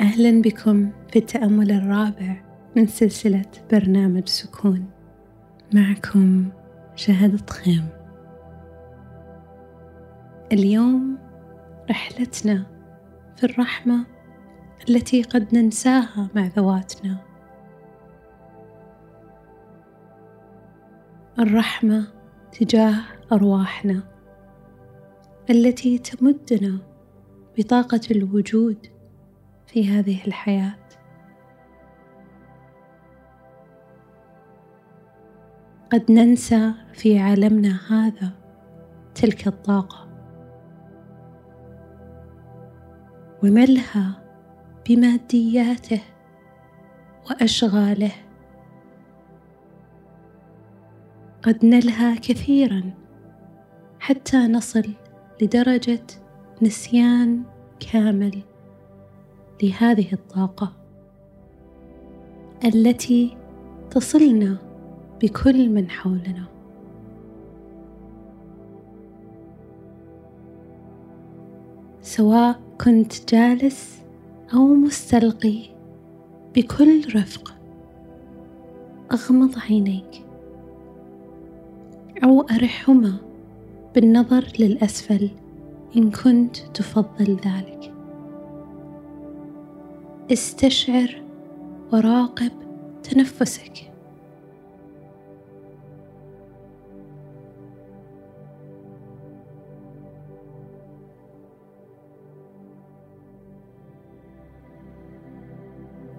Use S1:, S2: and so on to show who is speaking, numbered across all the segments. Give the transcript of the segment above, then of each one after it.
S1: أهلا بكم في التأمل الرابع من سلسلة برنامج سكون. معكم شهد خيم اليوم رحلتنا في الرحمة التي قد ننساها مع ذواتنا. الرحمة تجاه أرواحنا التي تمدنا بطاقة الوجود في هذه الحياة. قد ننسى في عالمنا هذا تلك الطاقة. وملها بمادياته وأشغاله. قد نلهى كثيرا حتى نصل لدرجة نسيان كامل. لهذه الطاقة التي تصلنا بكل من حولنا. سواء كنت جالس أو مستلقي بكل رفق أغمض عينيك أو أرحهما بالنظر للأسفل إن كنت تفضل ذلك. استشعر وراقب تنفسك.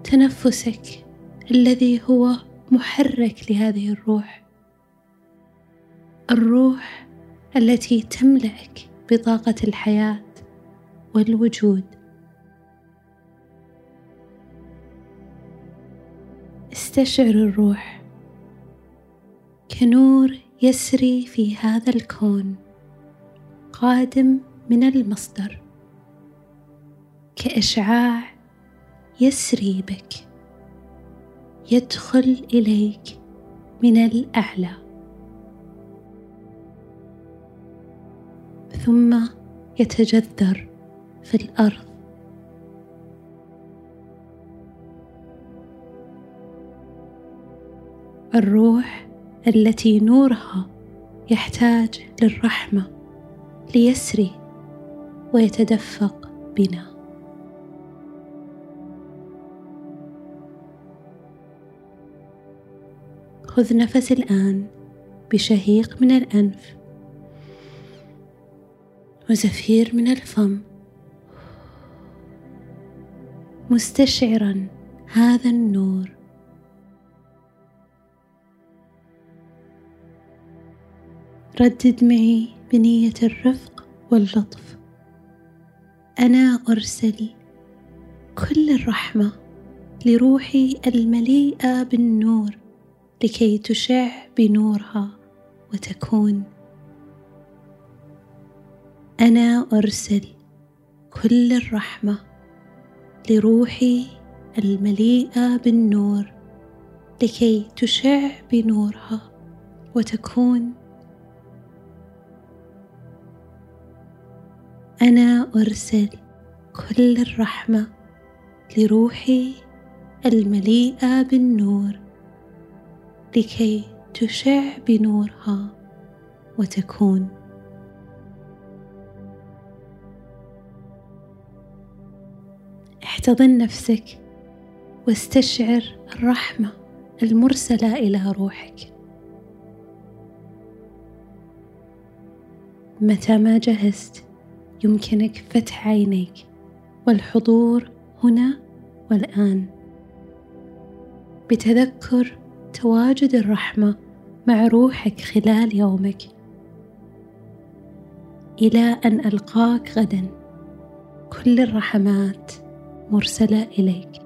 S1: تنفسك الذي هو محرك لهذه الروح. الروح التي تملأك بطاقة الحياة والوجود. استشعر الروح. كنور يسري في هذا الكون قادم من المصدر. كإشعاع يسري بك يدخل إليك من الأعلى. ثم يتجذر في الأرض. الروح التي نورها يحتاج للرحمة ليسري ويتدفق بنا. خذ نفس الآن بشهيق من الأنف وزفير من الفم. مستشعرا هذا النور ردد معي بنية الرفق واللطف. أنا أرسل كل الرحمة لروحي المليئة بالنور لكي تشع بنورها وتكون. أنا أرسل كل الرحمة لروحي المليئة بالنور لكي تشع بنورها وتكون. أنا أرسل كل الرحمة لروحي المليئة بالنور لكي تشع بنورها وتكون. احتضن نفسك واستشعر الرحمة المرسلة إلى روحك. متى ما جهزت يمكنك فتح عينيك. والحضور هنا والآن. بتذكر تواجد الرحمة مع روحك خلال يومك. إلى أن ألقاك غدا. كل الرحمات مرسلة إليك.